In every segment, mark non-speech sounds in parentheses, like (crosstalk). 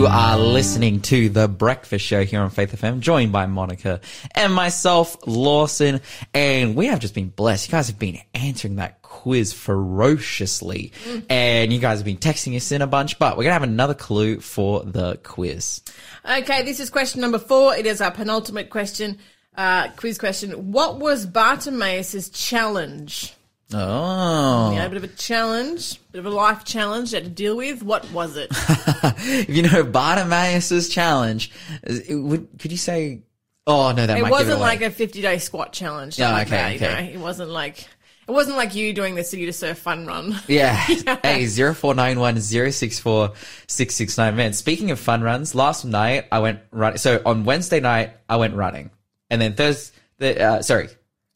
You are listening to The Breakfast Show here on Faith FM, joined by Monica and myself, Lawson. And we have just been blessed. You guys have been answering that quiz ferociously. And you guys have been texting us in a bunch, but we're going to have another clue for the quiz. Okay, this is question number four. It is our penultimate question, uh, quiz question. What was Bartimaeus' challenge? Oh. Had a bit of a challenge, bit of a life challenge he had to deal with. What was it? (laughs) if you know Bartimaeus' challenge, it would, could you say, oh no, that it it wasn't away. like a 50 day squat challenge. Yeah, like okay, that, you okay. know. It wasn't like, it wasn't like you doing the City to Surf fun run. (laughs) Yeah. Hey, 0491 064 669. Man, speaking of fun runs, last night I went running. So on Wednesday night, I went running. And then Thursday, uh, sorry,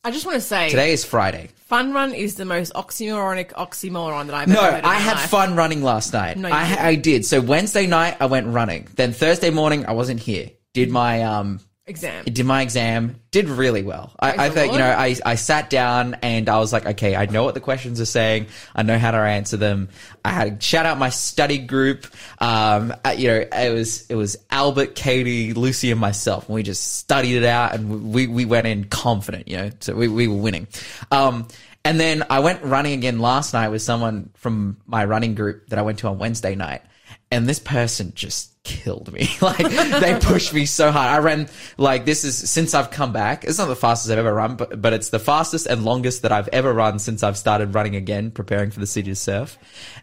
I just want to say, today is Friday. fun run is the most oxymoronic oxymoron that I've No, ever heard in I my had life. fun running last night. No, you I, didn't. I did. So Wednesday night, I went running. Then Thursday morning, I wasn't here. Did my, um, Exam. did my exam, did really well. I, I think, you know, I, I sat down and I was like, okay, I know what the questions are saying. I know how to answer them. I had shout out my study group. Um, you know, it was, it was Albert, Katie, Lucy and myself. And we just studied it out and we, we went in confident, you know, so we, we were winning. Um, and then I went running again last night with someone from my running group that I went to on Wednesday night. And this person just killed me. (laughs) like they pushed me so hard. I ran like this is since I've come back. It's not the fastest I've ever run, but but it's the fastest and longest that I've ever run since I've started running again, preparing for the city to surf.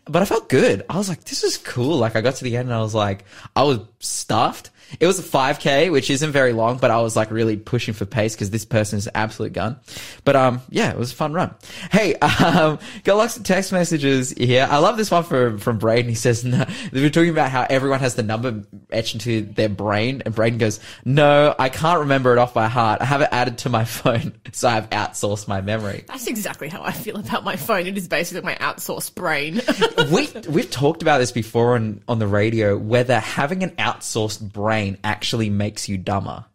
But I felt good. I was like, this is cool. Like I got to the end and I was like, I was stuffed. It was a 5k, which isn't very long, but I was like really pushing for pace because this person is an absolute gun. But um, yeah, it was a fun run. Hey, (laughs) um, got lots of text messages here. I love this one from from Braden. He says, no, they (laughs) were talking about how everyone has the number etched into their brain, and Braden goes, "No, I can't remember it off by heart. I have it added to my (laughs) phone, so I've outsourced my memory." That's exactly how I feel about my phone. It is basically my outsourced brain. we we've talked about this before on on the radio whether having an outsourced brain actually makes you dumber.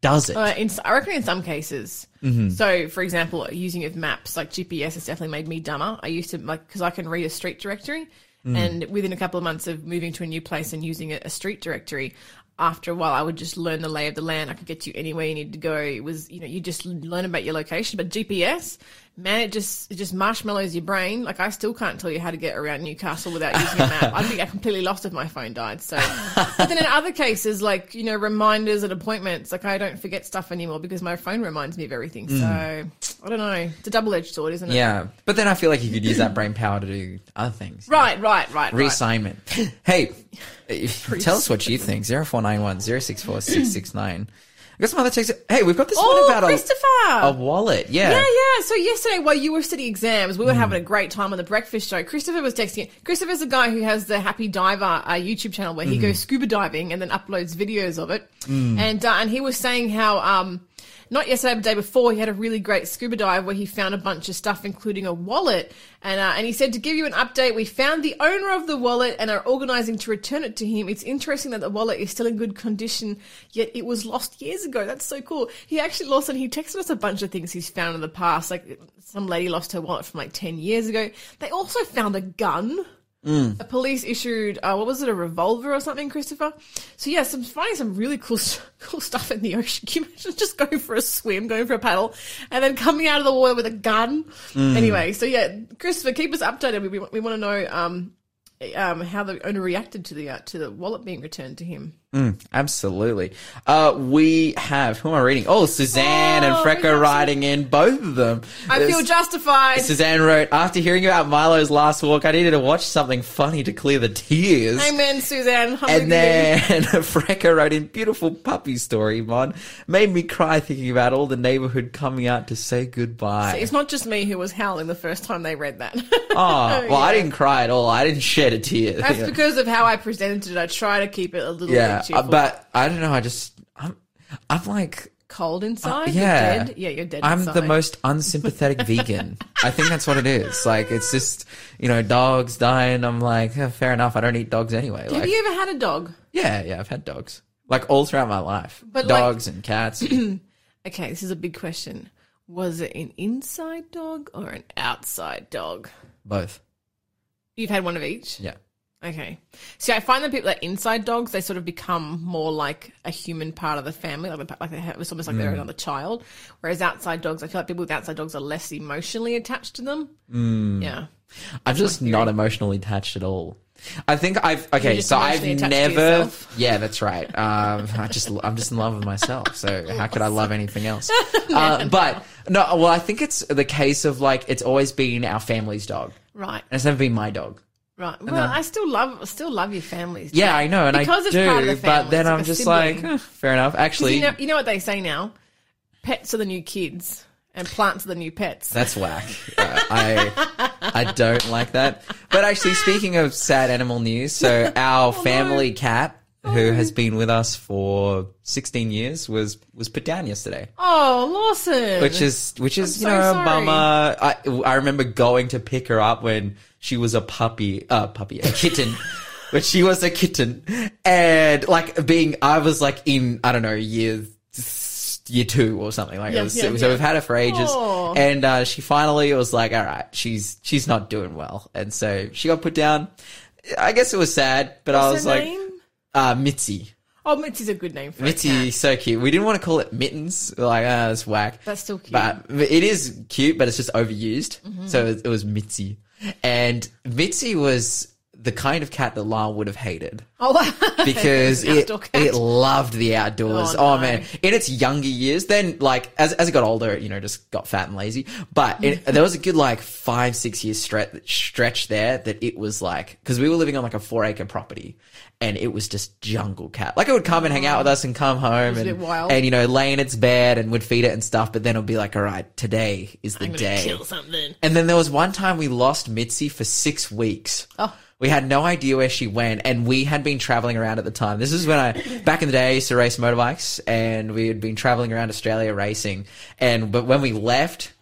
Does it? Uh, in, I reckon in some cases. Mm-hmm. So, for example, using of maps like GPS has definitely made me dumber. I used to like because I can read a street directory, Mm. and within a couple of months of moving to a new place and using a, a street directory, after a while I would just learn the lay of the land. I could get you anywhere you need to go. It was you know you just learn about your location, but GPS. Man, it just it just marshmallows your brain. Like I still can't tell you how to get around Newcastle without using a map. I'd be completely lost if my phone died. So, (laughs) but then in other cases, like you know reminders and appointments, like I don't forget stuff anymore because my phone reminds me of everything. So mm. I don't know. It's a double edged sword, isn't it? yeah, but then I feel like you could use that brain power to do other things. (laughs) Right, right, right, right. Reassignment. Hey, (laughs) tell us what you think. 0491 064 669. I got some other texts. Hey, we've got this one Oh, about a, Christopher! a wallet. Yeah. Yeah, yeah. So yesterday, while you were studying exams, we were having a great time on the breakfast show. Christopher was texting. Christopher's a guy who has the Happy Diver uh, YouTube channel where he goes scuba diving and then uploads videos of it. And uh, and he was saying how um not yesterday, but the day before, he had a really great scuba dive where he found a bunch of stuff, including a wallet. And uh, and he said to give you an update, we found the owner of the wallet and are organising to return it to him. It's interesting that the wallet is still in good condition, yet it was lost years ago. That's so cool. He actually lost, and he texted us a bunch of things he's found in the past. Like some lady lost her wallet from like ten years ago. They also found a gun. A police issued, uh, what was it, a revolver or something, Christopher? So yeah, some finding some really cool, (laughs) cool stuff in the ocean. Can you imagine just going for a swim, going for a paddle, and then coming out of the water with a gun? Anyway, so yeah, Christopher, keep us updated. We, we, we want to know um, um, how the owner reacted to the uh, to the wallet being returned to him. Absolutely. Uh, we have, who am I reading? Oh, Suzanne and Oh, Frecker yes. writing in, both of them. I feel justified. Suzanne wrote, after hearing about Milo's last walk, I needed to watch something funny to clear the tears. Amen, Suzanne. I'm And then (laughs) Frecker wrote in, beautiful puppy story, Mon. Made me cry thinking about all the neighborhood coming out to say goodbye. It's not just me who was howling the first time they read that. Oh, well, I (laughs) didn't cry at all. I didn't shed a tear. That's (laughs) because of how I presented it. I try to keep it a little yeah, bit uh, cheerful. but I don't know. I just, I'm, I'm like, cold inside. Uh, yeah. You're dead. Yeah, you're dead. I'm inside. the most unsympathetic vegan. I think that's what it is. Like, it's just, you know, dogs dying. I'm like, "Eh, fair enough. I don't eat dogs anyway. Have Like, you ever had a dog? yeah, yeah, I've had dogs. Like, all throughout my life. But, like- dogs and cats. (clears throat) Okay, this is a big question. Was it an inside dog or an outside dog? Both. You've had one of each. Yeah. Okay. See, I find that people that inside dogs, they sort of become more like a human part of the family, like, like they have, it's almost like they're another child. Whereas outside dogs, I feel like people with outside dogs are less emotionally attached to them. Mm. Yeah. I'm just not emotionally attached at all. I think I've okay, so I've emotionally attached to never. (laughs) Yeah, that's right. Um, I just I'm just in love with myself. So how could I love anything else? (laughs) Uh, but no, well, I think it's the case of like it's always been our family's dog, Right. and it's never been my dog. Right. Well, I still love, still love your families. Yeah, I know, and Because I it's part of do. the family, but then I'm just sibling. like, (laughs) eh, fair enough. Actually, You know, you know what they say now? Pets are the new kids, and plants are the new pets. That's whack. Uh, I I don't like that. But actually, (laughs) speaking of sad animal news, so (laughs) our family cat, who has been with us for 16 years, was was put down yesterday, oh, Lawson. which is which is you so know a sorry. bummer. I I remember going to pick her up when she was a puppy, uh, puppy, a kitten. (laughs) But she was a kitten, and like being, I was like in, I don't know, year year two or something like Yeah, it was, yeah, so yeah. we've had her for ages Aw. and uh, she finally was like all right she's she's not doing well and so she got put down i guess it was sad but i was her like name? Uh mitzi Oh, Mitzi's a good name for mitzi cat. so cute we didn't want to call it mittens like ah that's whack That's still cute. but it is cute but it's just overused Mm-hmm. so it, it was mitzi and mitzi was the kind of cat that Lyle would have hated (laughs) Oh, (laughs) wow. because it, it loved the outdoors. Oh, Oh, no. man, in its younger years, then like as as it got older, it, you know, just got fat and lazy. But it, (laughs) there was a good like five six year stretch stretch there that it was like because we were living on like a four acre property. And it was just jungle cat. Like it would come and hang out with us and come home and, and you know lay in its bed and would feed it and stuff. But then it'll be like, all right, today is the I'm day. kill something. And then there was one time we lost Mitzi for six weeks. Oh. We had no idea where she went, and we had been traveling around at the time. This is when I, back in the day, I used to race motorbikes, and we had been traveling around Australia racing. And but when we left,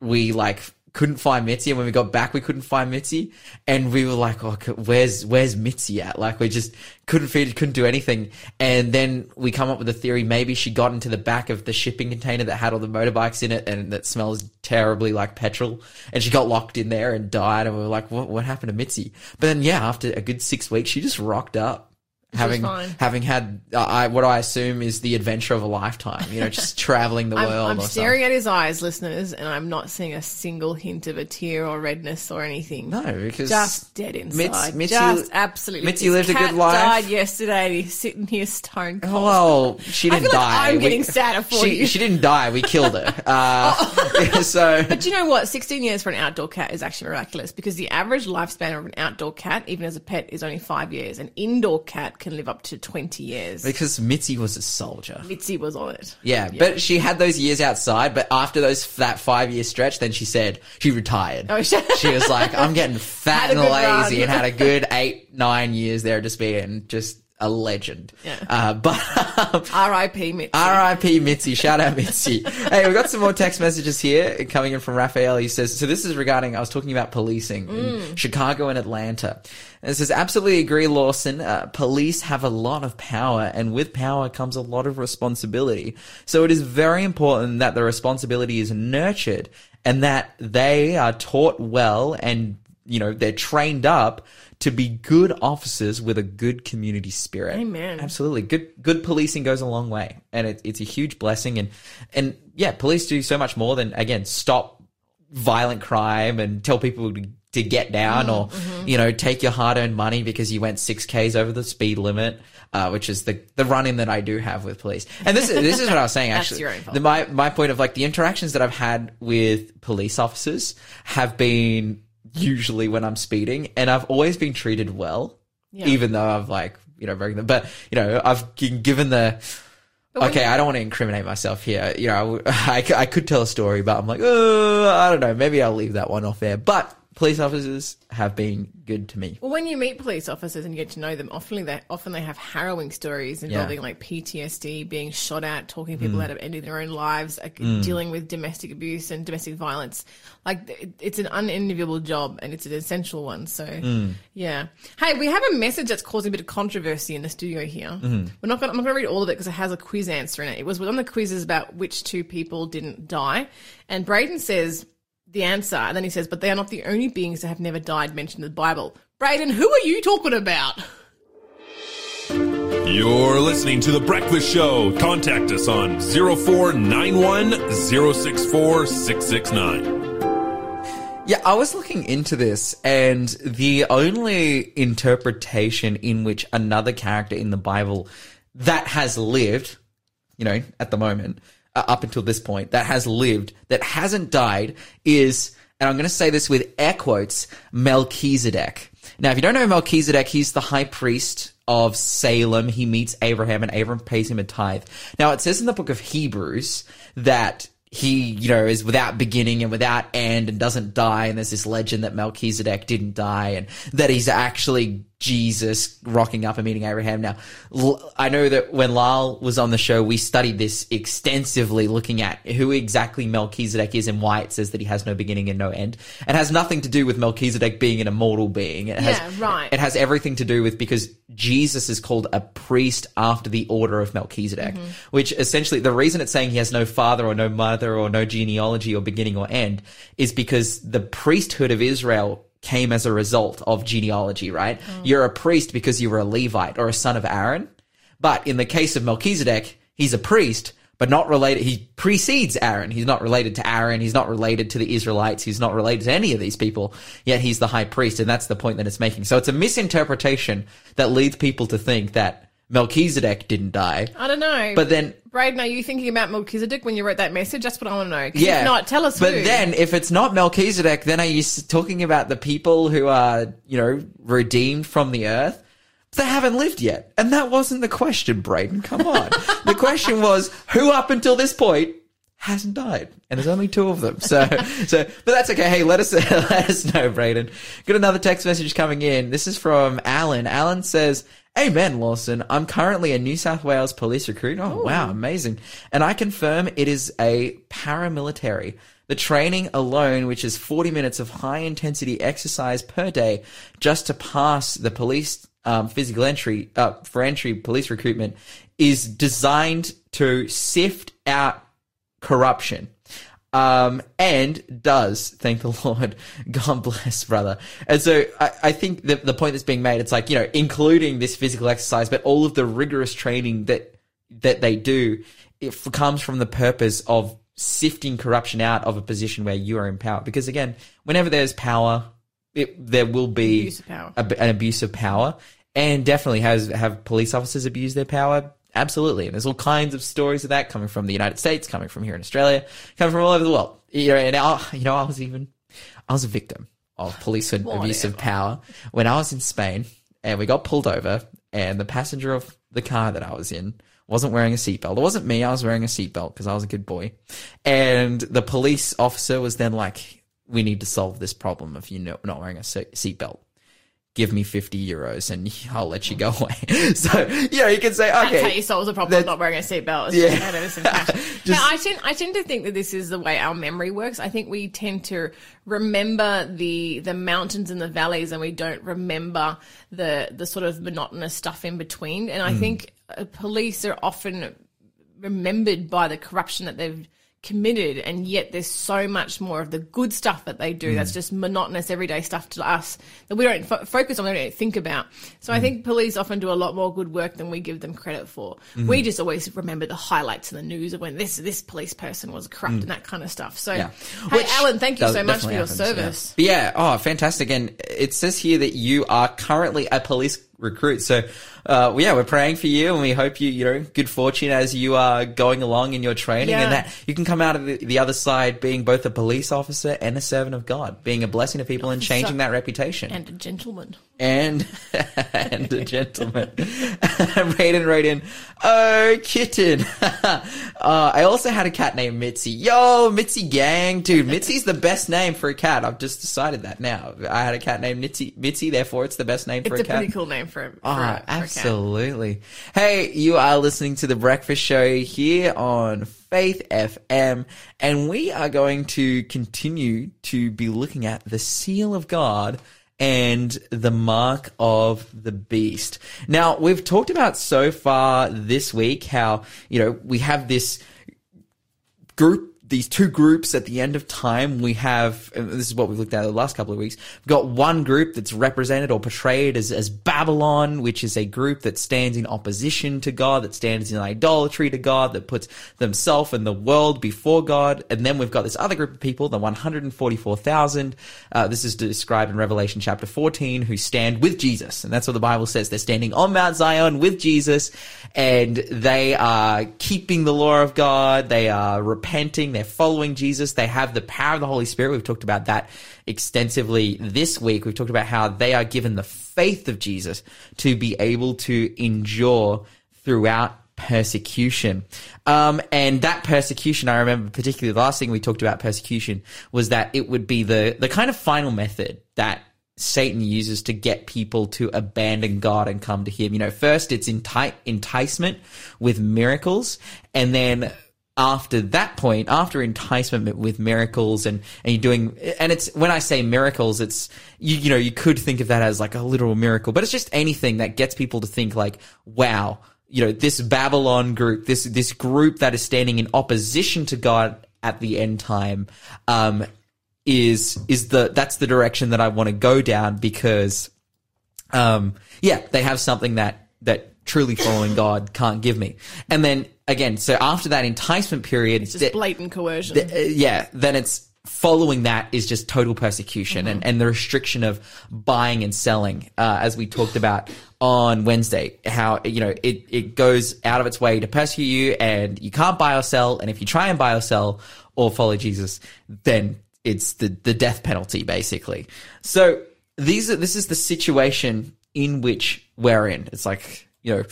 we like couldn't find Mitzi, and when we got back, we couldn't find Mitzi, and we were like, "Oh, where's where's Mitzi at?" Like we just couldn't feed, couldn't do anything. And then we come up with a theory: maybe she got into the back of the shipping container that had all the motorbikes in it, and that smells terribly like petrol, and she got locked in there and died. And we were like, "What what happened to Mitzi?" But then, yeah, after a good six weeks, she just rocked up. Having having had uh, I, what I assume is the adventure of a lifetime, you know, just (laughs) traveling the I'm, world. I'm staring at his eyes, listeners, and I'm not seeing a single hint of a tear or redness or anything. no, because Just dead inside. Mitzi- just absolutely. Mitzi lived a good life. Died yesterday. He's sitting here stone cold. Well, she I didn't feel like die. I'm getting sadder for she, you. She didn't die. We killed her. (laughs) Uh, (laughs) so But you know what? 16 years for an outdoor cat is actually miraculous because the average lifespan of an outdoor cat, even as a pet, is only five years. An indoor cat can live up to 20 years. because Mitzi was a soldier. Mitzi was on it. Yeah, but she had those years outside. But after those that five year stretch, then she said she retired. Oh, (laughs) she- she was like, "I'm getting (laughs) fat and lazy," run. and had a good eight nine years there, just being just a legend. Yeah. Uh, (laughs) but um, R.I.P. Mitzi. R.I.P. Mitzi. Shout out Mitzi. (laughs) hey, we got some more text messages here coming in from Raphael. He says, so this is regarding, I was talking about policing in Chicago and Atlanta. And it says, absolutely agree, Lawson. Uh, police have a lot of power and with power comes a lot of responsibility. So it is very important that the responsibility is nurtured and that they are taught well and, you know, they're trained up to be good officers with a good community spirit. Amen. Absolutely. Good good policing goes a long way. And it, it's a huge blessing and and yeah, police do so much more than again stop violent crime and tell people to, to get down or you know take your hard-earned money because you went 6k's over the speed limit uh, which is the the run-in that I do have with police and this is this is what I was saying (laughs) That's actually your own fault. The- my my point of like the interactions that I've had with police officers have been usually when I'm speeding and I've always been treated well Yeah. even though I've like you know broken them but you know I've g- given the okay, I don't want to incriminate myself here. You know, I I could tell a story, but I'm like, oh, I don't know. Maybe I'll leave that one off there. But police officers have been good to me. Well, when you meet police officers and you get to know them, often they often they have harrowing stories involving Yeah. like PTSD, being shot at, talking to Mm. people that have ended their own lives, like, dealing with domestic abuse and domestic violence. Like it's an unenviable job and it's an essential one. So Mm. yeah. Hey, we have a message that's causing a bit of controversy in the studio here. Mm-hmm. We're not going. I'm not going to read all of it because it has a quiz answer in it. It was one of the quizzes about which two people didn't die, and Braden says the answer, and then he says, "But they are not the only beings that have never died mentioned in the Bible." Braden, who are you talking about? You're listening to The Breakfast Show. Contact us on 0491 064 Yeah, I was looking into this, and the only interpretation in which another character in the Bible that has lived, you know, at the moment, uh, up until this point, that has lived, that hasn't died, is, and I'm going to say this with air quotes, Melchizedek. Now, if you don't know Melchizedek, he's the high priest of Salem. He meets Abraham, and Abraham pays him a tithe. Now, it says in the book of Hebrews that he, you know, is without beginning and without end and doesn't die. And there's this legend that Melchizedek didn't die and that he's actually Jesus rocking up and meeting Abraham. Now, I know that when Lyle was on the show, we studied this extensively, looking at who exactly Melchizedek is and why it says that he has no beginning and no end. It has nothing to do with Melchizedek being an immortal being. It has, Yeah, right. It has everything to do with because Jesus is called a priest after the order of Melchizedek, Mm-hmm. which essentially the reason it's saying he has no father or no mother or no genealogy or beginning or end is because the priesthood of Israel came as a result of genealogy, right? Mm. You're a priest because you were a Levite or a son of Aaron. But in the case of Melchizedek, he's a priest, but not related. He precedes Aaron. He's not related to Aaron. He's not related to the Israelites. He's not related to any of these people. Yet he's the high priest. And that's the point that it's making. So it's a misinterpretation that leads people to think that Melchizedek didn't die. I don't know. But then Braden, are you thinking about Melchizedek when you wrote that message? That's what I want to know. Yeah. If not, tell us But who. then, if it's not Melchizedek, then are you talking about the people who are, you know, redeemed from the earth? They haven't lived yet. And that wasn't the question, Braden. Come on. the question was, who up until this point hasn't died? And there's only two of them. So, (laughs) so, but that's okay. Hey, let us, (laughs) let us know, Braden. Got another text message coming in. This is from Alan. Alan says, Amen, Lawson. I'm currently a New South Wales police recruit. Oh, wow. Amazing. And I confirm it is a paramilitary. The training alone, which is 40 minutes of high intensity exercise per day just to pass the police um, physical entry, uh, for entry police recruitment is designed to sift out corruption. Um, and does, thank the (laughs) Lord. God bless, brother. And so I, I think the, the point that's being made, it's like, you know, including this physical exercise, but all of the rigorous training that, that they do, it f- comes from the purpose of sifting corruption out of a position where you are in power. Because again, whenever there's power, it, there will be Abuse a- an abuse of power, and definitely has have police officers abuse their power. Absolutely, and there's all kinds of stories of that coming from the United States, coming from here in Australia, coming from all over the world. You know, and I, you know, I was even, I was a victim of police and abuse of power when I was in Spain, and we got pulled over, and the passenger of the car that I was in wasn't wearing a seatbelt. It wasn't me. I was wearing a seatbelt because I was a good boy, and the police officer was then like, "We need to solve this problem of you not wearing a se- seatbelt." Give me 50 euros and (laughs) I'll let you go away. (laughs) So, you know, you can say, That's how okay. you solve the problem of not wearing a seatbelt. (laughs) Yeah. Just, some cash. Just- now, I tend, I tend to think that this is the way our memory works. I think we tend to remember the the mountains and the valleys, and we don't remember the the sort of monotonous stuff in between. And I Hmm. think uh, police are often remembered by the corruption that they've committed and yet there's so much more of the good stuff that they do that's mm. just monotonous everyday stuff to us that we don't fo- focus on we don't think about. So i mm. think police often do a lot more good work than we give them credit for. Mm-hmm. We just always remember the highlights in the news of when this this police person was corrupt mm. and that kind of stuff. So Yeah. hey Which alan thank you so much for your happens, yeah. service. But yeah, oh, fantastic. And it says here that you are currently a police recruit. So, uh, yeah, we're praying for you and we hope you, you know, good fortune as you are going along in your training Yeah. and that you can come out of the, the other side being both a police officer and a servant of God, being a blessing to people and changing that reputation. and a gentleman and (laughs) and a gentleman. (laughs) Raiden wrote in, "Oh, kitten." (laughs) uh, I also had a cat named Mitzi. Yo, Mitzi gang, dude. Mitzi's the best name for a cat. I've just decided that now. I had a cat named Mitzi. Mitzi, therefore, it's the best name for it's a a cat. It's a pretty cool name for, for, Ah, a, for a cat. absolutely. Hey, you are listening to the Breakfast Show here on Faith FM, and we are going to continue to be looking at the seal of God and the mark of the beast. Now, we've talked about so far this week how, you know, we have this group these two groups at the end of time. We have, this is what we've looked at the last couple of weeks. We've got one group that's represented or portrayed as, as Babylon, which is a group that stands in opposition to God, that stands in idolatry to God, that puts themselves and the world before God. And then we've got this other group of people, the 144,000. Uh, this is described in Revelation chapter 14, who stand with Jesus. And that's what the Bible says. They're standing on Mount Zion with Jesus and they are keeping the law of God. They are repenting. They're following Jesus. They have the power of the Holy Spirit. We've talked about that extensively this week. We've talked about how they are given the faith of Jesus to be able to endure throughout persecution. Um, and that persecution, I remember particularly the last thing we talked about persecution was that it would be the, the kind of final method that Satan uses to get people to abandon God and come to him. You know, first it's enti- enticement with miracles and then after that point, after enticement with miracles and, and you're doing, and it's, when I say miracles, it's, you, you know, you could think of that as like a literal miracle, but it's just anything that gets people to think like, wow, you know, this Babylon group, this, this group that is standing in opposition to God at the end time, um, is, is the, that's the direction that I want to go down because, um, yeah, they have something that, that truly following God can't give me. And then again, so after that enticement period, It's just th- blatant coercion. th- uh, yeah, then it's following that is just total persecution and, and the restriction of buying and selling, uh, as we talked about on Wednesday, how, you know, it, it goes out of its way to persecute you and you can't buy or sell. And if you try and buy or sell or follow Jesus, then it's the, the death penalty, basically. So these are, this is the situation in which we're in. It's like, you know,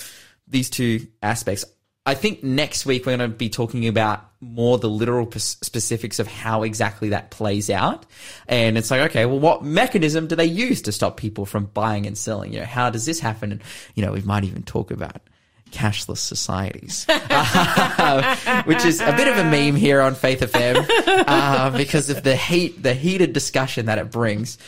these two aspects. I think next week we're going to be talking about more the literal specifics of how exactly that plays out. And it's like, okay, well, what mechanism do they use to stop people from buying and selling? You know, how does this happen? And, you know, we might even talk about cashless societies, (laughs) which is a bit of a meme here on Faith FM uh, because of the heat, the heated discussion that it brings.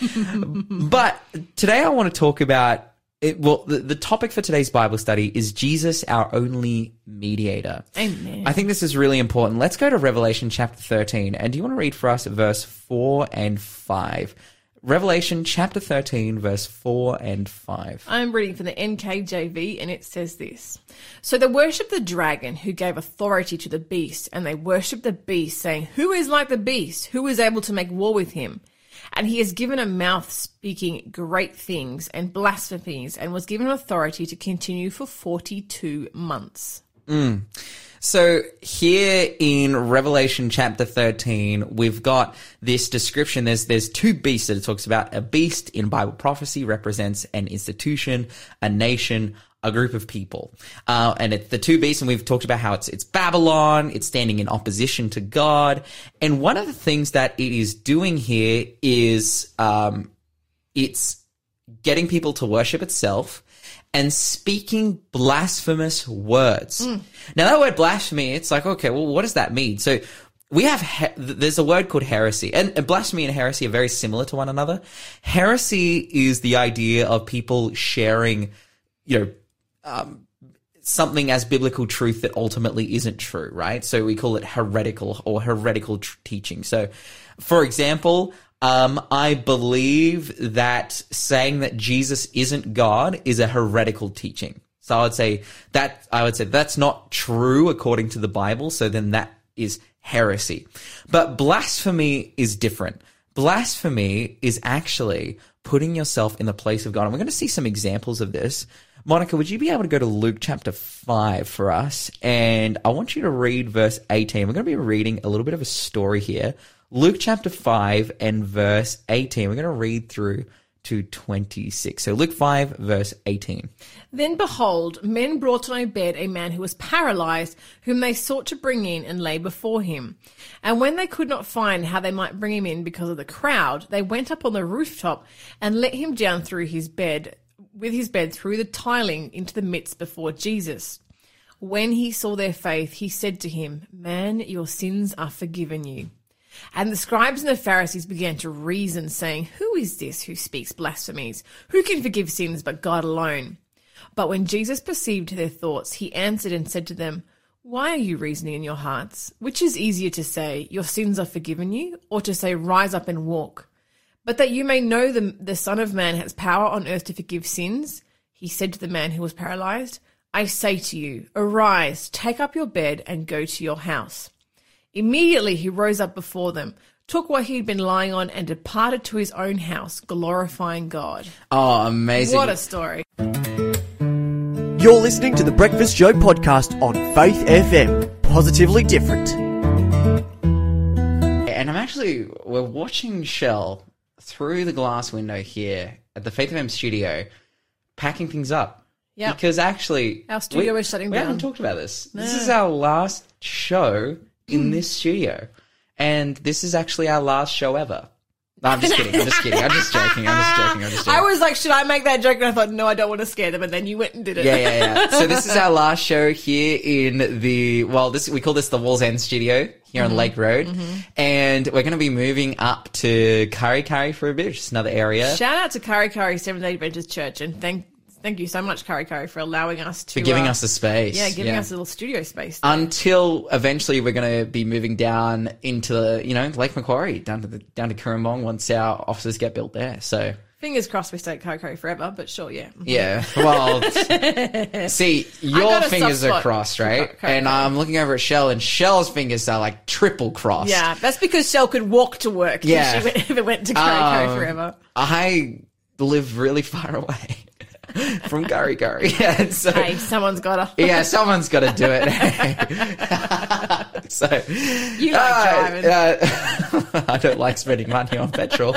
but today I want to talk about it, well, the, the topic for today's Bible study is Jesus, our only mediator. Amen. I think this is really important. Let's go to Revelation chapter 13. And do you want to read for us verse 4 and 5? Revelation chapter 13, verse 4 and 5. I'm reading from the NKJV and it says this. So they worshipped the dragon who gave authority to the beast, and they worshipped the beast, saying, Who is like the beast? Who is able to make war with him? And he is given a mouth speaking great things and blasphemies, and was given authority to continue for 42 months. Hmm. So here in Revelation chapter 13, we've got this description. There's, there's two beasts that it talks about. A beast in Bible prophecy represents an institution, a nation, a group of people. Uh, and it's the two beasts, and we've talked about how it's, it's Babylon, it's standing in opposition to God. And one of the things that it is doing here is, um, it's getting people to worship itself and speaking blasphemous words. Now that word blasphemy, it's like, okay, well, what does that mean? So we have, he- there's a word called heresy and, and blasphemy and heresy are very similar to one another. Heresy is the idea of people sharing, you know, um, something as biblical truth that ultimately isn't true, right? So we call it heretical or heretical tr- teaching. So, for example, um, I believe that saying that Jesus isn't God is a heretical teaching. So I would say that I would say that's not true according to the Bible. So then that is heresy. But blasphemy is different. Blasphemy is actually putting yourself in the place of God. And we're going to see some examples of this. Monica, would you be able to go to Luke chapter 5 for us? And I want you to read verse 18. We're going to be reading a little bit of a story here. Luke chapter 5 and verse 18. We're going to read through to 26. So Luke 5 verse 18. Then behold, men brought on a bed a man who was paralyzed, whom they sought to bring in and lay before him. And when they could not find how they might bring him in because of the crowd, they went up on the rooftop and let him down through his bed, with his bed through the tiling into the midst before Jesus. When he saw their faith, he said to him, Man, your sins are forgiven you. And the scribes and the Pharisees began to reason, saying, Who is this who speaks blasphemies? Who can forgive sins but God alone? But when Jesus perceived their thoughts, he answered and said to them, Why are you reasoning in your hearts? Which is easier to say, Your sins are forgiven you, or to say, Rise up and walk? But that you may know the, the Son of Man has power on earth to forgive sins, he said to the man who was paralyzed, I say to you, arise, take up your bed, and go to your house. Immediately he rose up before them, took what he had been lying on, and departed to his own house, glorifying God. Oh, amazing. What a story. You're listening to the Breakfast Show podcast on Faith FM. Positively different. And I'm actually, we're watching Shell through the glass window here at the Faith of FM studio, packing things up. Yeah. Because actually, Our studio we, is shutting we down. haven't talked about this. This is our last show in (clears throat) this studio. And this is actually our last show ever. No, I'm just kidding. I'm just kidding. I'm just joking. I'm just joking. I'm just (laughs) joking. I was like, should I make that joke? And I thought, no, I don't want to scare them. And then you went and did it. Yeah, yeah, yeah. So this is (laughs) our last show here in the well, this we call this the Wallsend Studio here on mm-hmm. Lake Road, mm-hmm. and we're going to be moving up to Kurri Kurri for a bit, just another area. Shout out to Kurri Kurri Seventh Day Adventist Church, and thank thank you so much, Kurri Kurri, for allowing us to for giving uh, us the space. yeah, giving us a little studio space. until eventually we're going to be moving down into the you know Lake Macquarie down to the down to Cooranbong once our offices get built there. So Fingers crossed we stay at Kurri forever, but sure, yeah. yeah, well, (laughs) see your fingers are crossed, right? And. I'm looking over at Shell, and Shell's fingers are like triple crossed. Yeah, that's because Shell could walk to work. if Yeah. she went, (laughs) if it went to Kurri Um, forever. I live really far (laughs) away (laughs) from Kurri Kurri. And so, Hey, someone's got to. (laughs) yeah, someone's got to do it. (laughs) so, You like uh, driving. uh, I don't like spending money on petrol.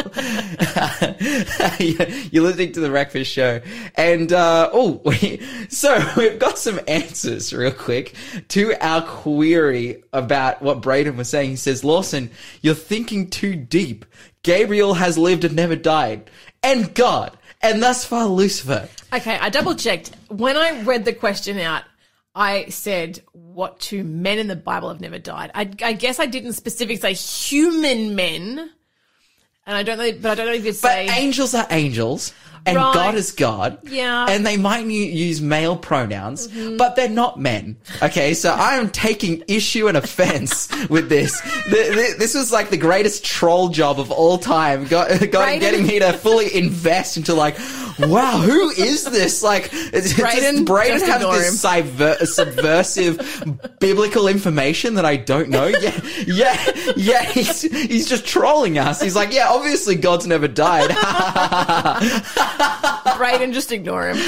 You're listening to the Breakfast Show, and uh, oh, we, so we've got some answers real quick to our query about what Braden was saying. He says, "Lawson, you're thinking too deep. Gabriel has lived and never died, and God." And thus far, Lucifer. Okay, I double checked. When I read the question out, I said, "What two men in the Bible have never died?" I, I guess I didn't specifically say human men, and I don't know, but I don't know if it's But say angels are angels, and Right. God is God. Yeah. Mm-hmm. And they might use male pronouns, but they're not men. Okay, so I am taking issue and offense (laughs) with this. The, the, this was like the greatest troll job of all time. Got, (laughs) Brayden- getting me to fully invest into like, wow, who is this? Like, it's, Brayden, just has this subver- subversive biblical information that I don't know. (laughs) Yeah, yeah, yeah. He's he's just trolling us. He's like, yeah, obviously God's never died. (laughs) Braden, just ignore him. (laughs)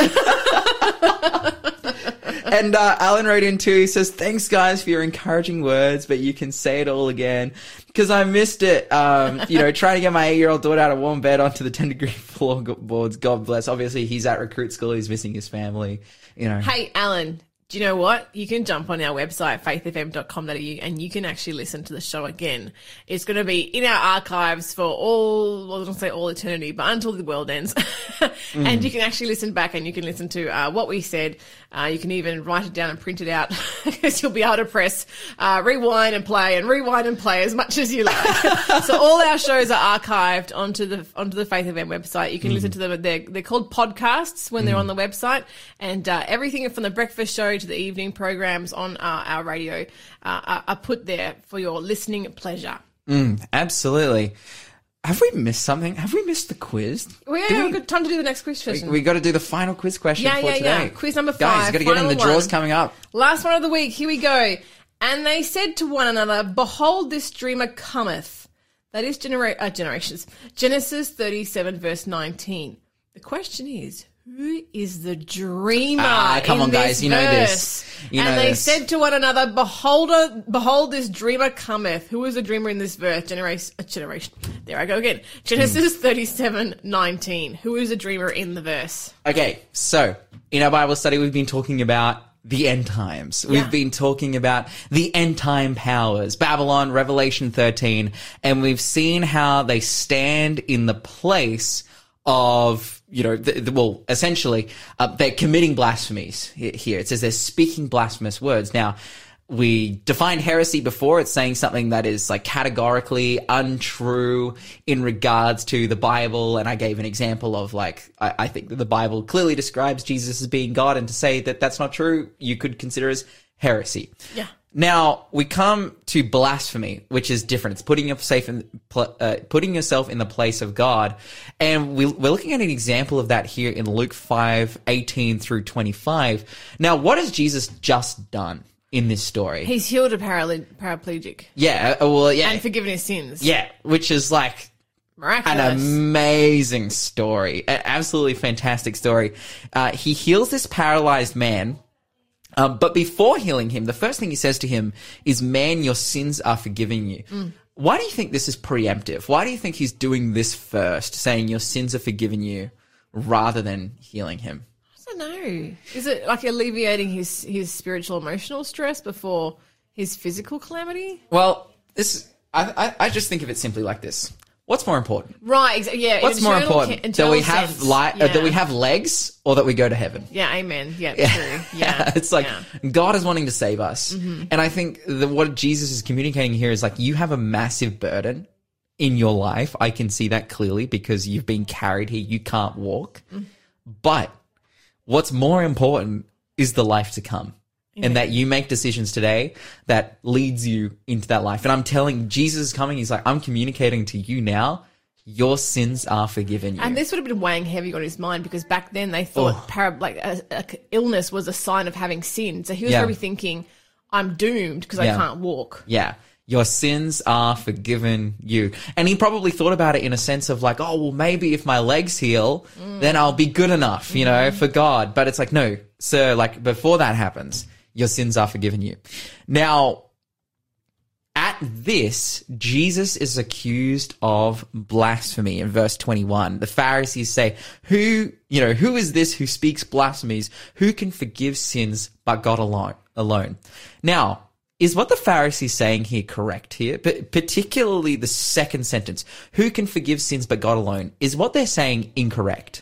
and uh, Alan wrote in too. He says, "Thanks, guys, for your encouraging words, but you can say it all again because I missed it. Um, you know, trying to get my eight-year-old daughter out of warm bed onto the ten-degree floorboards. God bless. Obviously, he's at recruit school. He's missing his family. You know, hey, Alan, do you know what? You can jump on our website, faithfm.com.au, and you can actually listen to the show again. It's going to be in our archives for all, well, I was going to say all eternity, but until the world ends. (laughs) And you can actually listen back and you can listen to uh, what we said. Uh, you can even write it down and print it out (laughs) because you'll be able to press uh, rewind and play and rewind and play as much as you like. (laughs) so all our shows are archived onto the onto the Faith FM website. You can listen to them. They're they're called podcasts when they're on the website, and uh, everything from the breakfast show to the evening programs on uh, our radio uh, are, put there for your listening pleasure. absolutely. Have we missed something? Have we missed the quiz? We Do have got time to do the next quiz question. we got to do the final quiz question Yeah, for yeah, today. yeah. Quiz number five. Guys, got to get in. The draw's one. coming up. Last one of the week. Here we go. And they said to one another, Behold, this dreamer cometh. That is genera- uh, generations. Genesis 37, verse 19. The question is, who is the dreamer? Ah, come on, guys, you know this. You and know they this. said to one another, Behold, behold, this dreamer cometh. Who is the dreamer in this verse? Generation, uh, generation. There I go again. Genesis 37, 19. Who is the dreamer in the verse? Okay, so in our Bible study, we've been talking about the end times. Yeah. We've been talking about the end time powers, Babylon, Revelation 13, and we've seen how they stand in the place of, you know, the, the, well, essentially, uh, they're committing blasphemies here. It says they're speaking blasphemous words. Now, we defined heresy before. It's saying something that is like categorically untrue in regards to the Bible. And I gave an example of like, I, I think that the Bible clearly describes Jesus as being God. And to say that that's not true, you could consider as heresy. Yeah. Now we come to blasphemy, which is different. It's putting yourself in uh, putting yourself in the place of God, and we, we're looking at an example of that here in Luke five eighteen through twenty five. Now, what has Jesus just done in this story? He's healed a paral- paraplegic yeah, uh, well, yeah, and forgiven his sins. yeah, which is like an amazing story, an absolutely fantastic story. Uh, he heals this paralyzed man. Um, but before healing him, the first thing he says to him is, "Man, your sins are forgiven you." Why do you think this is preemptive? Why do you think he's doing this first, saying your sins are forgiven you, rather than healing him? I don't know. Is it like alleviating his his spiritual emotional stress before his physical calamity? Well, this I, I, I just think of it simply like this: What's more important? Right. Exa- yeah. What's more important? ca- that we have sense. li- uh, that we have legs, or that we go to heaven? Yeah. Amen. Yeah. True. (laughs) Yeah. it's like yeah. Mm-hmm. God is wanting to save us. And I think that what Jesus is communicating here is like you have a massive burden in your life. I can see that clearly because you've been carried here. You can't walk. Mm. But what's more important is the life to come. And that you make decisions today that leads you into that life. And I'm telling Jesus is coming. He's like, I'm communicating to you now. Your sins are forgiven you. And this would have been weighing heavy on his mind because back then they thought oh. para- like a, a illness was a sign of having sinned. So he was Yeah. probably thinking, "I'm doomed because Yeah. I can't walk." Yeah. Your sins are forgiven you. And he probably thought about it in a sense of like, oh, well, maybe if my legs heal, mm. then I'll be good enough, you know, mm-hmm. for God. But it's like, no, sir, like before that happens, your sins are forgiven you. Now, at this, Jesus is accused of blasphemy in verse 21. The Pharisees say, who, you know, who is this who speaks blasphemies? Who can forgive sins but God alone? Alone. Now, is what the Pharisees saying here correct here? But particularly the second sentence, who can forgive sins but God alone? Is what they're saying incorrect?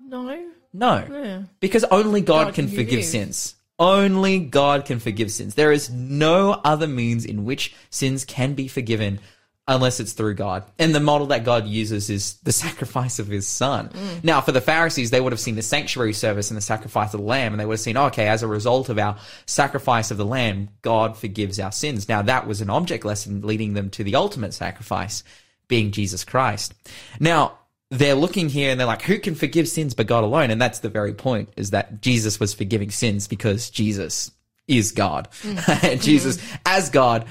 No. No. Yeah. Because only God, God can forgive. sins. Only God can forgive sins. There is no other means in which sins can be forgiven unless it's through God. And the model that God uses is the (laughs) sacrifice of his son. Mm. Now, for the Pharisees, they would have seen the sanctuary service and the sacrifice of the lamb, and they would have seen, oh, okay, as a result of our sacrifice of the lamb, God forgives our sins. Now, that was an object lesson leading them to the ultimate sacrifice, being Jesus Christ. Now, they're looking here and they're like, who can forgive sins but God alone? And that's the very point is that Jesus was forgiving sins because Jesus is God. Mm. And (laughs) Jesus, mm-hmm. as God,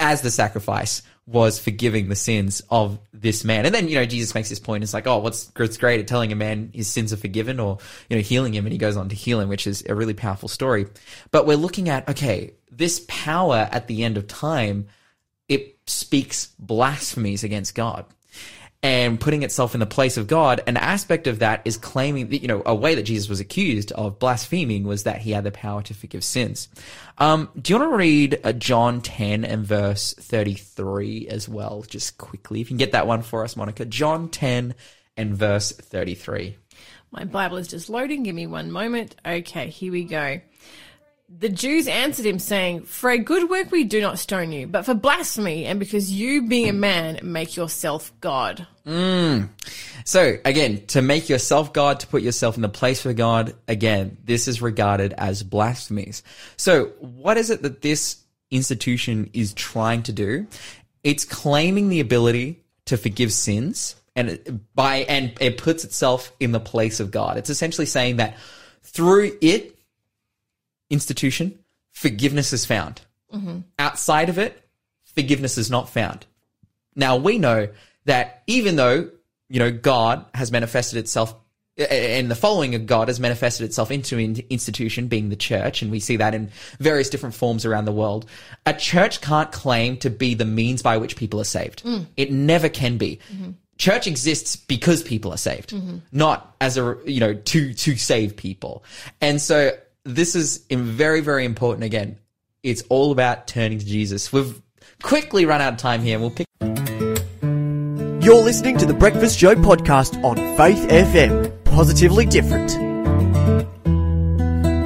as the sacrifice, was forgiving the sins of this man. And then, you know, Jesus makes this point. It's like, oh, what's, what's great at telling a man his sins are forgiven or, you know, healing him. And he goes on to heal him, which is a really powerful story. But we're looking at, okay, this power at the end of time, it speaks blasphemies against God and putting itself in the place of God. An aspect of that is claiming that, you know, a way that Jesus was accused of blaspheming was that he had the power to forgive sins. Um, do you want to read uh, John 10 and verse 33 as well, just quickly? If you can get that one for us, Monica. John 10 and verse 33. My Bible is just loading. Give me one moment. Okay, here we go. The Jews answered him, saying, For a good work we do not stone you, but for blasphemy, and because you, being a man, make yourself God. Mm. So again, to make yourself God, to put yourself in the place of God, again, this is regarded as blasphemies. So what is it that this institution is trying to do? It's claiming the ability to forgive sins and it, by, and it puts itself in the place of God. It's essentially saying that through it, institution, forgiveness is found. Mm-hmm. Outside of it, forgiveness is not found. Now we know that even though, you know, God has manifested itself and the following of God has manifested itself into an institution being the church, and we see that in various different forms around the world. A church can't claim to be the means by which people are saved. Mm. It never can be. Mm-hmm. Church exists because people are saved, mm-hmm. not as a, you know, to, to save people. And so this is very, very important. Again, it's all about turning to Jesus. We've quickly run out of time here and we'll pick You're listening to the Breakfast Show podcast on Faith FM. Positively different.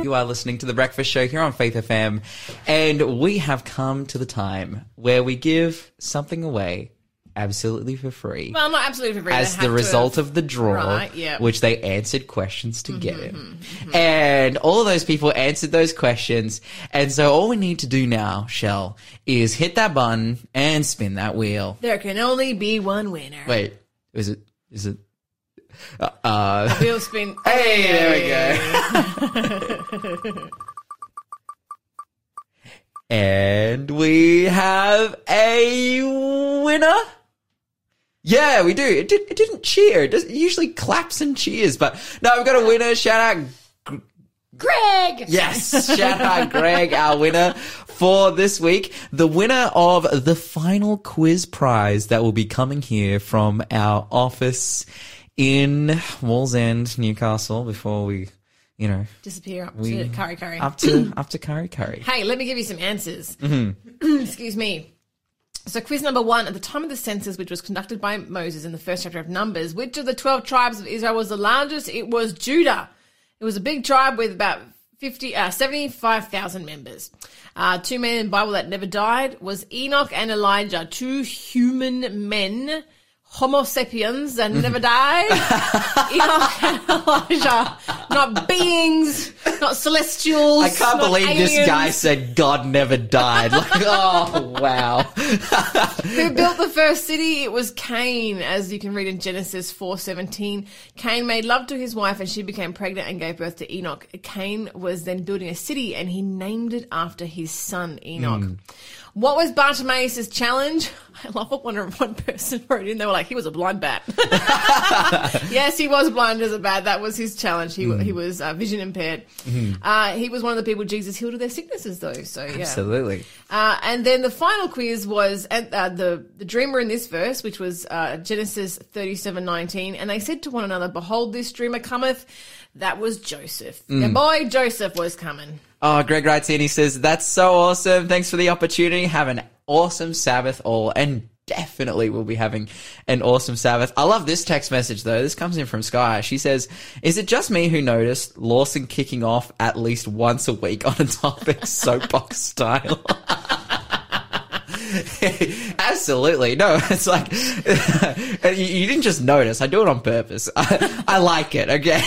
You are listening to The Breakfast Show here on Faith FM, and we have come to the time where we give something away absolutely for free. Well, not absolutely for free. as the result have- of the draw, Right, yeah. which they answered questions to get it. And all of those people answered those questions. And so all we need to do now, Shell, is hit that button and spin that wheel. There can only be one winner. Wait, is it, is it, uh, uh Wheel spin. (laughs) hey, there we go. (laughs) and we have a winner. Yeah, we do. It, did, it didn't cheer. It, does, it usually claps and cheers, but no, we've got a winner. Shout out Greg! Yes, (laughs) shout out Greg, our winner for this week. The winner of the final quiz prize that will be coming here from our office in Wallsend, Newcastle, before we, you know, Disappear up We- to Kurri Kurri. up to (clears throat) up to Kurri Kurri. Hey, let me give you some answers. Mm-hmm. (clears throat) Excuse me. So, quiz number one at the time of the census, which was conducted by Moses in the first chapter of Numbers, which of the 12 tribes of Israel was the largest? It was Judah. It was a big tribe with about 50, uh, 75,000 members. Uh, two men in the Bible that never died was Enoch and Elijah, two human men, Homo sapiens that never die, (laughs) Enoch and Elijah, not beings, not celestials. I can't believe this guy said God never died. Like, (laughs) oh wow. Who built the first city? It was Cain, as you can read in Genesis 4:17. Cain made love to his wife and she became pregnant and gave birth to Enoch. Cain was then building a city and he named it after his son Enoch. Hmm. What was Bartimaeus' challenge? I love what one, one person (laughs) wrote in. They were like, he was a blind bat. (laughs) yes, he was blind as a bat. That was his challenge. He, he was uh, vision impaired. Uh, he was one of the people Jesus healed of their sicknesses, though. So, yeah. Absolutely. Uh, and then the final quiz was and, uh, the the dreamer in this verse, which was uh, Genesis thirty seven nineteen, and they said to one another, "Behold, this dreamer cometh." That was Joseph. Mm. The boy Joseph was coming. Oh, Greg writes in. He says, "That's so awesome. Thanks for the opportunity. Have an awesome Sabbath, all, and definitely we'll be having an awesome Sabbath." I love this text message though. This comes in from Sky. She says, "Is it just me who noticed Lawson kicking off at least once a week on a topic (laughs) soapbox style?" (laughs) (laughs) Absolutely. No, (laughs) it's like (laughs) you, you didn't just notice. I do it on purpose. I, I like it. Okay.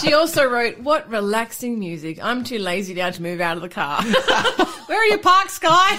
She also wrote, "What relaxing music! I'm too lazy now to move out of the car. Where are you parked, Sky?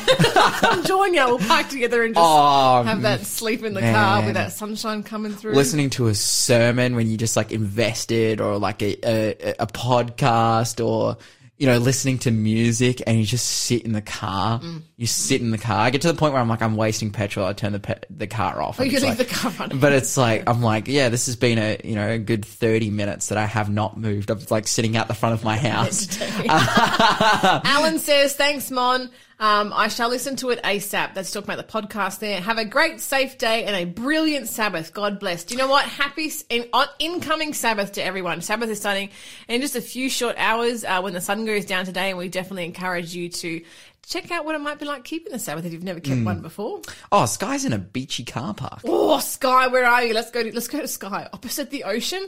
Come join you. We'll park together and just Oh, have that sleep in the car with that sunshine coming through." listening to a sermon when you just like invested or like a, a, a podcast or you know listening to music and you just sit in the car Mm. you sit in the car i get to the point where i'm like i'm wasting petrol i turn the pe- the car off Oh, you leave like- the car running. but it's like (laughs) i'm like yeah this has been a you know a good 30 minutes that i have not moved i'm like sitting out the front of my (laughs) house (laughs) Alan says, thanks, Mon. Um, I shall listen to it ASAP. That's talking about the podcast there. Have a great, safe day and a brilliant Sabbath. God bless. Do you know what? Happy in, on, incoming Sabbath to everyone. Sabbath is starting in just a few short hours uh, when the sun goes down today, and we definitely encourage you to check out what it might be like keeping the Sabbath if you've never kept hmm. one before. oh sky's in a beachy car park Oh, Sky, where are you? Let's go to let's go to Sky, opposite the ocean.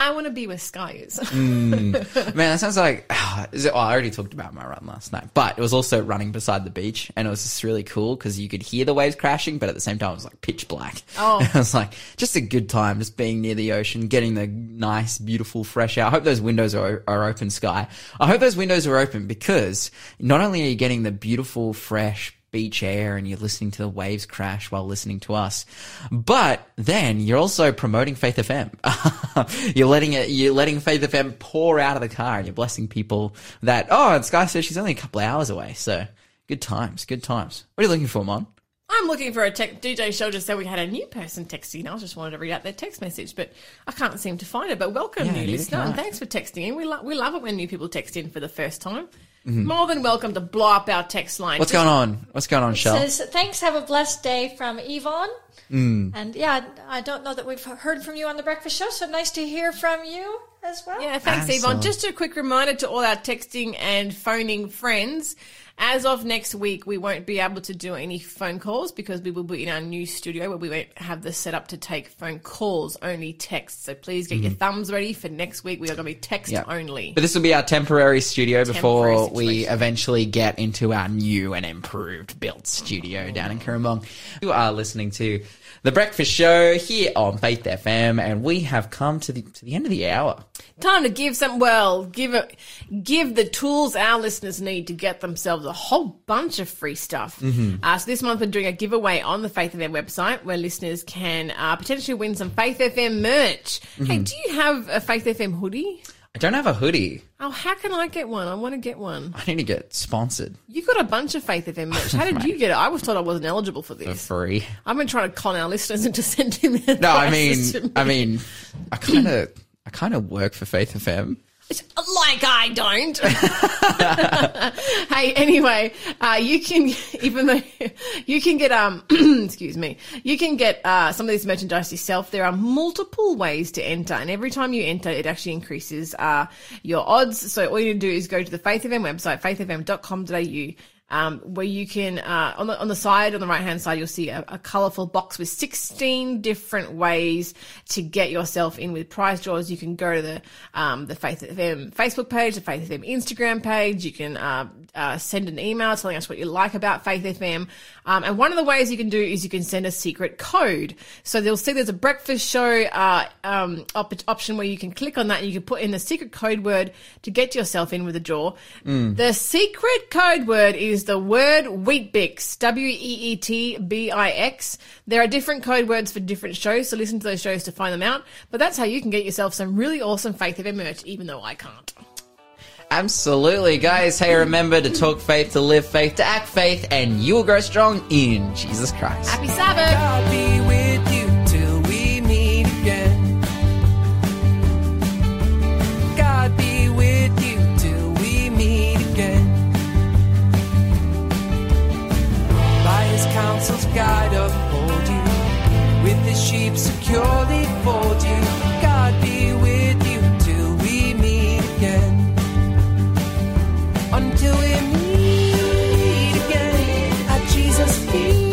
I want to be where Sky is. Hmm. (laughs) Man, that sounds like. (sighs) is it, oh, I already talked about my run last night, but it was also running beside the beach, and it was just really cool because you could hear the waves crashing, but at the same time it was like pitch black. Oh. (laughs) it was like just a good time, just being near the ocean, getting the nice, beautiful, fresh air. I hope those windows are, are open, Sky. I hope those windows are open because not only are you getting the beautiful, fresh beach air and you're listening to the waves crash while listening to us. But then you're also promoting Faith FM. (laughs) you're letting it, you're letting Faith FM pour out of the car and you're blessing people that, oh, and Sky says she's only a couple of hours away. So good times, good times. What are you looking for, Mon? I'm looking for a text. DJ Show just said we had a new person texting. I just wanted to read out their text message, but I can't seem to find it. But welcome, Yeah, new listener, and thanks for texting in. We, lo- we love it when new people text in for the first time. Mm-hmm. More than welcome to blow up our text line. What's going on? What's going on, Shell? says thanks have a blessed day from yvonne Mm. and yeah i don't know that we've heard from you on the breakfast show so nice to hear from you as well Yeah, thanks, Awesome. Yvonne. Just a quick reminder to all our texting and phoning friends. As of next week, we won't be able to do any phone calls because we will be in our new studio where we won't have the setup to take phone calls, only text. So please get your thumbs ready for next week. We are going to be text Mm-hmm. Only. But this will be our temporary studio before Temporary we eventually get into our new and improved built studio down in Cooranbong. You are listening to The Breakfast Show here on Faith FM, and we have come to the, to the end of the hour. Time to give some, well, give it, give the tools our listeners need to get themselves a whole bunch of free stuff. Mm-hmm. Uh, so this month we're doing a giveaway on the Faith FM website where listeners can uh, potentially win some Faith FM merch. Mm-hmm. Hey, do you have a Faith FM hoodie? I don't have a hoodie. Oh, how can I get one? I want to get one. I need to get sponsored You got a bunch of Faith FM merch. (laughs) How did you get it? I was told I wasn't eligible for for this. free. I've been trying to con our listeners into sending their No, I mean, prices to me. I mean, I kind of, I kind of work for Faith FM. Like I don't. (laughs) hey, anyway, uh, you can even though (laughs) you can get um, (clears throat) excuse me, you can get uh, some of this merchandise yourself. There are multiple ways to enter, and every time you enter, it actually increases uh, your odds. So all you need to do is go to the Faith FM website, faithfm.com.au. Um, where you can uh, on the on the side on the right hand side you'll see a, a colorful box with 16 different ways to get yourself in with prize draws. You can go to the um, the Faith FM Facebook page the Faith FM Instagram page. You can uh, uh, send an email telling us what you like about Faith FM um, and one of the ways you can do is you can send a secret code. So they'll see there's a breakfast show uh, um, op- option where you can click on that and you can put in a secret code word to get yourself in with a draw. The secret code word is the word Weetbix, W E E T B I X. There are different code words for different shows, so listen to those shows to find them out. But that's how you can get yourself some really awesome Faith FM merch, even though I can't. Absolutely, guys. Hey, remember to talk faith, to live faith, to act faith, and you will grow strong in Jesus Christ. Happy Sabbath! Uphold you, with his sheep securely fold you. God be with you till we meet again. Until we meet again at Jesus' feet.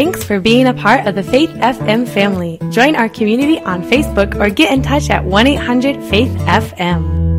Thanks for being a part of the Faith FM family. Join our community on Facebook or get in touch at 1 800 Faith FM.